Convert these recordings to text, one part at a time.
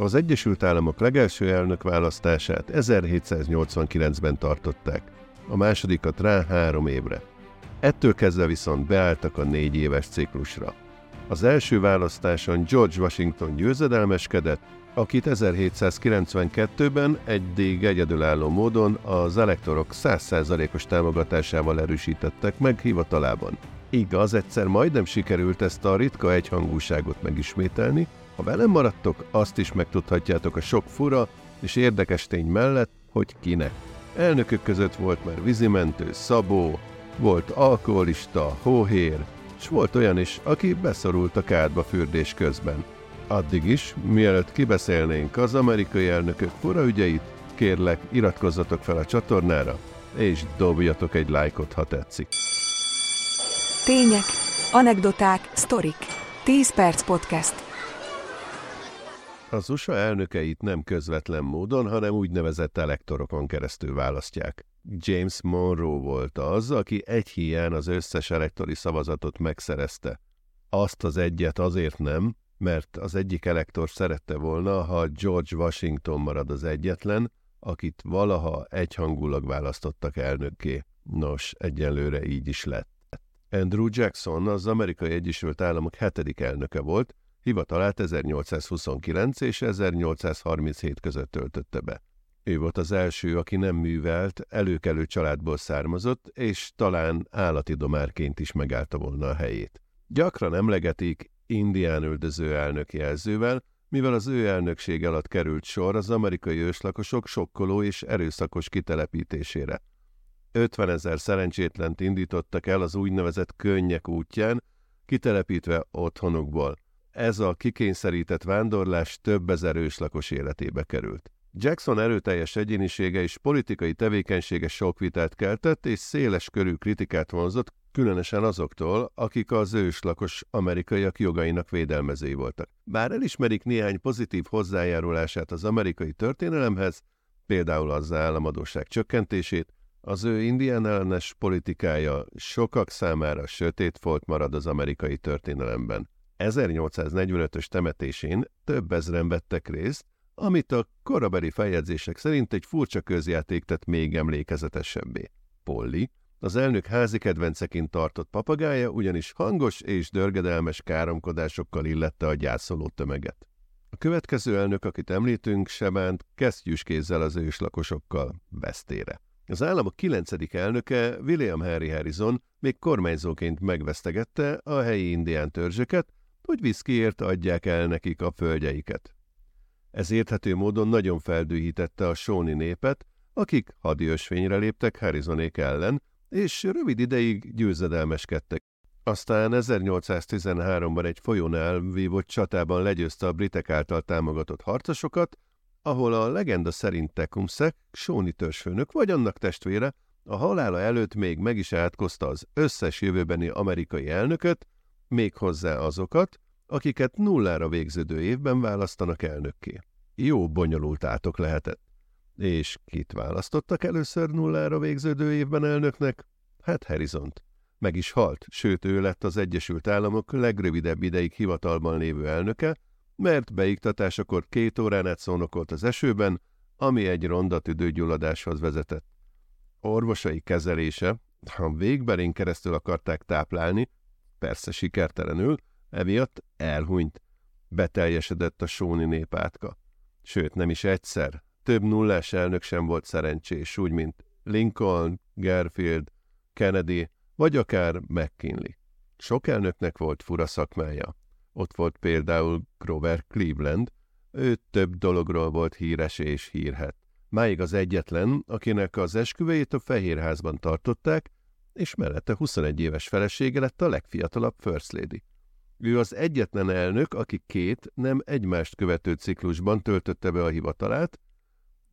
Az Egyesült Államok legelső elnök választását 1789-ben tartották, a másodikat rá három évre. Ettől kezdve viszont beálltak a négy éves ciklusra. Az első választáson George Washington győzedelmeskedett, akit 1792-ben eddig egyedülálló módon az elektorok 100%-os támogatásával erősítettek meg hivatalában. Igaz, egyszer majdnem sikerült ezt a ritka egyhangúságot megismételni, ha velem maradtok, azt is megtudhatjátok a sok fura és érdekes tény mellett, hogy kinek. Elnökök között volt már vízimentő, Szabó, volt alkoholista, hóhér, és volt olyan is, aki beszorult a kádba fürdés közben. Addig is, mielőtt kibeszélnénk az amerikai elnökök fura ügyeit, kérlek, iratkozzatok fel a csatornára, és dobjatok egy lájkot, ha tetszik. Tények, anekdoták, sztorik. 10 perc podcast. Az USA elnökeit nem közvetlen módon, hanem úgynevezett elektorokon keresztül választják. James Monroe volt az, aki egy híján az összes elektori szavazatot megszerezte. Azt az egyet azért nem, mert az egyik elektor szerette volna, ha George Washington marad az egyetlen, akit valaha egyhangulag választottak elnökké. Nos, egyelőre így is lett. Andrew Jackson az Amerikai Egyesült Államok hetedik elnöke volt, hivatalát 1829 és 1837 között töltötte be. Ő volt az első, aki nem művelt, előkelő családból származott, és talán állati domárként is megállta volna a helyét. Gyakran emlegetik indián üldöző elnök jelzővel, mivel az ő elnökség alatt került sor az amerikai őslakosok sokkoló és erőszakos kitelepítésére. 50 ezer szerencsétlent indítottak el az úgynevezett könnyek útján, kitelepítve otthonukból. Ez a kikényszerített vándorlás több ezer őslakos életébe került. Jackson erőteljes egyénisége és politikai tevékenysége sok vitát keltett, és széles körű kritikát vonzott, különösen azoktól, akik az őslakos amerikaiak jogainak védelmezői voltak. Bár elismerik néhány pozitív hozzájárulását az amerikai történelemhez, például az államadóság csökkentését, az ő indián ellenes politikája sokak számára sötét folt marad az amerikai történelemben. 1845-ös temetésén több ezren vettek részt, amit a korabeli feljegyzések szerint egy furcsa közjáték tett még emlékezetesebbé. Polly, az elnök házi kedvenceként tartott papagája ugyanis hangos és dörgedelmes káromkodásokkal illette a gyászoló tömeget. A következő elnök, akit említünk, sebánt kesztyűs kézzel az őslakosokkal vesztére. Az államok kilencedik elnöke, William Henry Harrison még kormányzóként megvesztegette a helyi indián törzsöket, hogy viszkiért adják el nekik a földjeiket. Ez érthető módon nagyon feldühítette a sóni népet, akik hadiösvényre léptek Harrisonék ellen, és rövid ideig győzedelmeskedtek. Aztán 1813-ban egy folyónál vívott csatában legyőzte a britek által támogatott harcosokat, ahol a legenda szerint Tecumseh, Sóni törzsfőnök vagy annak testvére, a halála előtt még meg is átkozta az összes jövőbeni amerikai elnököt, méghozzá azokat, akiket nullára végződő évben választanak elnökké. Jó bonyolult átok lehetett. És kit választottak először nullára végződő évben elnöknek? Hát Harrisont. Meg is halt, sőt ő lett az Egyesült Államok legrövidebb ideig hivatalban lévő elnöke, mert beiktatásakor két órán át szónokolt az esőben, ami egy ronda tüdőgyulladáshoz vezetett. Orvosai kezelése, ha végberén keresztül akarták táplálni, persze sikertelenül, emiatt elhunyt. Beteljesedett a sóni népátka. Sőt, nem is egyszer. Több nullás elnök sem volt szerencsés, úgy, mint Lincoln, Garfield, Kennedy, vagy akár McKinley. Sok elnöknek volt fura szakmája. Ott volt például Grover Cleveland, ő több dologról volt híres és hírhet. Máig az egyetlen, akinek az esküvőjét a Fehérházban tartották, és mellette 21 éves felesége lett a legfiatalabb First Lady. Ő az egyetlen elnök, aki két nem egymást követő ciklusban töltötte be a hivatalát,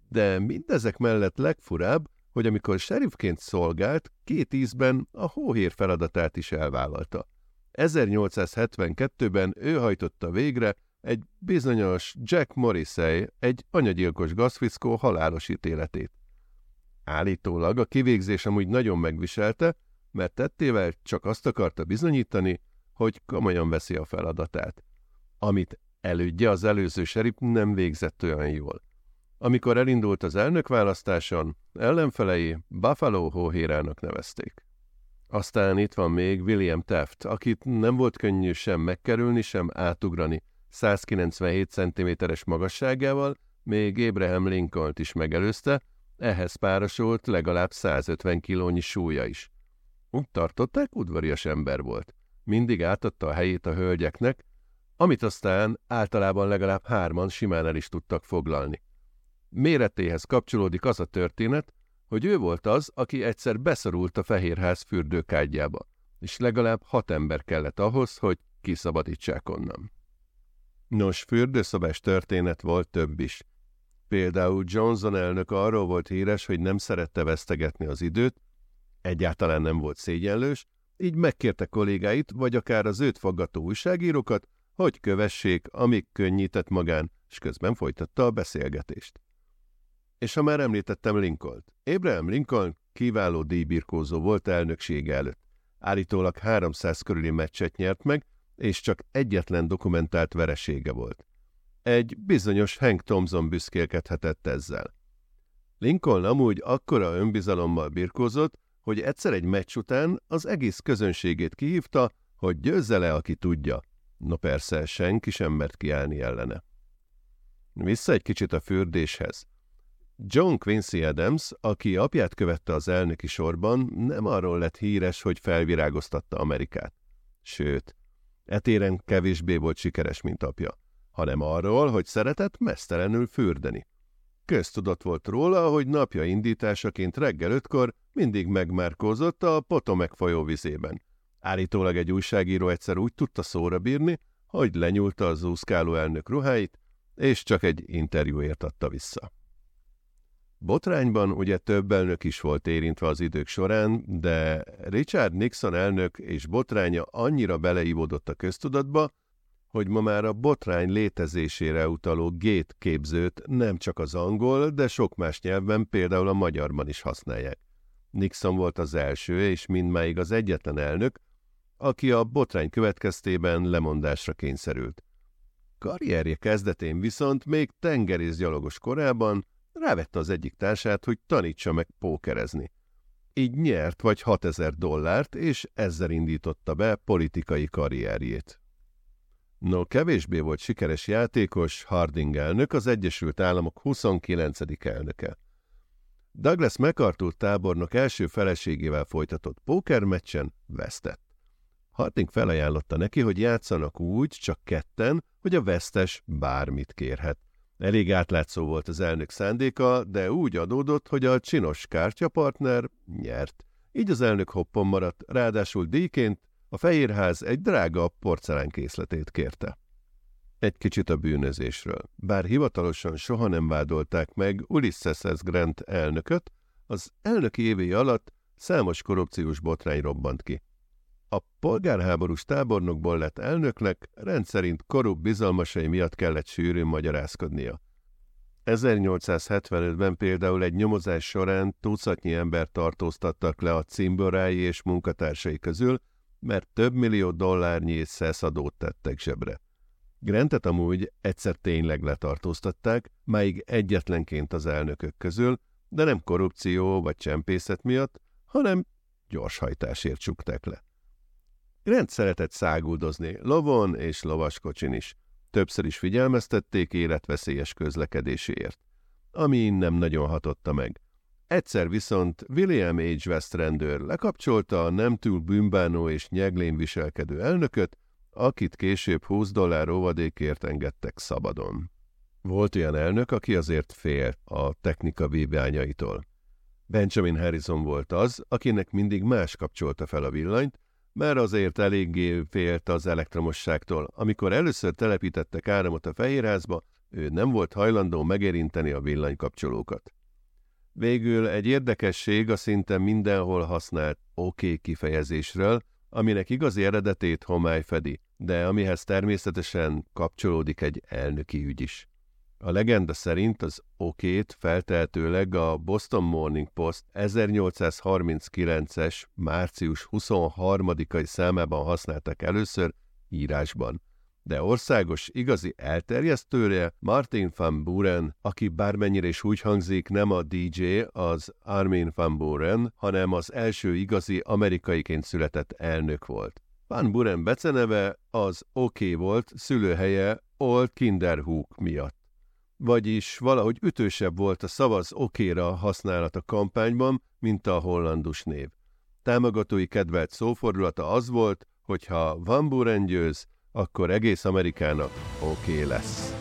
de mindezek mellett legfurább, hogy amikor sheriffként szolgált, két ízben a hóhér feladatát is elvállalta. 1872-ben ő hajtotta végre egy bizonyos Jack Morrissey, egy anyagyilkos gazfiszkó halálos ítéletét. Állítólag a kivégzés amúgy nagyon megviselte, mert tettével csak azt akarta bizonyítani, hogy komolyan veszi a feladatát. Amit Elődje az előző serip nem végzett olyan jól. Amikor elindult az elnökválasztáson, ellenfelei Buffalo hóhérának nevezték. Aztán itt van még William Taft, akit nem volt könnyű sem megkerülni, sem átugrani. 197 cm-es magasságával még Abraham lincoln is megelőzte, ehhez párosult legalább 150 kilónyi súlya is. Úgy tartották, udvarias ember volt. Mindig átadta a helyét a hölgyeknek, amit aztán általában legalább hárman simán el is tudtak foglalni. Méretéhez kapcsolódik az a történet, hogy ő volt az, aki egyszer beszorult a Fehérház fürdőkádjába, és legalább hat ember kellett ahhoz, hogy kiszabadítsák onnan. Nos, fürdőszobás történet volt több is. Például Johnson elnök arról volt híres, hogy nem szerette vesztegetni az időt, egyáltalán nem volt szégyenlős, így megkérte kollégáit, vagy akár az őt faggató újságírókat, hogy kövessék, amíg könnyített magán, és közben folytatta a beszélgetést. És ha már említettem Lincoln-t, Abraham Lincoln kiváló díjbirkózó volt elnöksége előtt. Állítólag 300 körüli meccset nyert meg, és csak egyetlen dokumentált veresége volt. Egy bizonyos Hank Thompson büszkélkedhetett ezzel. Lincoln amúgy akkora önbizalommal birkózott, hogy egyszer egy meccs után az egész közönségét kihívta, hogy győzze le, aki tudja. No persze, senki sem mert kiállni ellene. Vissza egy kicsit a fürdéshez. John Quincy Adams, aki apját követte az elnöki sorban, nem arról lett híres, hogy felvirágoztatta Amerikát. Sőt, etéren kevésbé volt sikeres, mint apja, hanem arról, hogy szeretett mesztelenül fürdeni. Köztudott volt róla, hogy napja indításaként reggel ötkor mindig megmárkózott a Potomac folyóvizében. Állítólag egy újságíró egyszer úgy tudta szóra bírni, hogy lenyúlta az úszkáló elnök ruháit, és csak egy interjúért adta vissza. Botrányban ugye több elnök is volt érintve az idők során, de Richard Nixon elnök és botránya annyira beleívódott a köztudatba, hogy ma már a botrány létezésére utaló gét képzőt nem csak az angol, de sok más nyelvben, például a magyarban is használják. Nixon volt az első és mindmáig az egyetlen elnök, aki a botrány következtében lemondásra kényszerült. Karrierje kezdetén viszont még tengerészgyalogos korában rávette az egyik társát, hogy tanítsa meg pókerezni. Így nyert vagy 6000 dollárt, és ezzel indította be politikai karrierjét. No, kevésbé volt sikeres játékos Harding elnök, az Egyesült Államok 29. elnöke. Douglas MacArthur tábornok első feleségével folytatott pókermeccsen vesztett. Harding felajánlotta neki, hogy játszanak úgy, csak ketten, hogy a vesztes bármit kérhet. Elég átlátszó volt az elnök szándéka, de úgy adódott, hogy a csinos kártyapartner nyert. Így az elnök hoppon maradt, ráadásul díjként a Fehérház egy drága porcelánkészletét kérte. Egy kicsit a bűnözésről. Bár hivatalosan soha nem vádolták meg Ulysses S. Grant elnököt, az elnöki évi alatt számos korrupciós botrány robbant ki. A polgárháborús tábornokból lett elnöknek, rendszerint korrupt bizalmasai miatt kellett sűrűn magyarázkodnia. 1875-ben például egy nyomozás során tucatnyi ember tartóztattak le a cimborái és munkatársai közül, mert több millió dollárnyi szeszadót tettek zsebre. Grantet amúgy egyszer tényleg letartóztatták, máig egyetlenként az elnökök közül, de nem korrupció vagy csempészet miatt, hanem gyorshajtásért csukták le. Grant szeretett száguldozni, lovon és lovaskocsin is. Többször is figyelmeztették életveszélyes közlekedéséért, ami nem nagyon hatotta meg. Egyszer viszont William H. West rendőr lekapcsolta a nem túl bűnbánó és nyeglén viselkedő elnököt, akit később 20 dollár óvadékért engedtek szabadon. Volt olyan elnök, aki azért fél a technika víványaitól. Benjamin Harrison volt az, akinek mindig más kapcsolta fel a villanyt, mert azért eléggé félt az elektromosságtól. Amikor először telepítettek áramot a fehérházba, ő nem volt hajlandó megérinteni a villanykapcsolókat. Végül egy érdekesség a szinte mindenhol használt OK kifejezésről, aminek igazi eredetét homály fedi, de amihez természetesen kapcsolódik egy elnöki ügy is. A legenda szerint az okét feltehetőleg a Boston Morning Post 1839-es március 23-ai számában használtak először írásban. De országos igazi elterjesztőre Martin van Buren, aki bármennyire is úgy hangzik, nem a DJ, az Armin van Buren, hanem az első igazi amerikaiként született elnök volt. Van Buren beceneve az OK volt szülőhelye Old Kinderhook miatt. Vagyis valahogy ütősebb volt a szavaz okéra használat a kampányban, mint a hollandus név. Támogatói kedvelt szófordulata az volt, hogy ha Van Buren győz, akkor egész Amerikának oké okay lesz.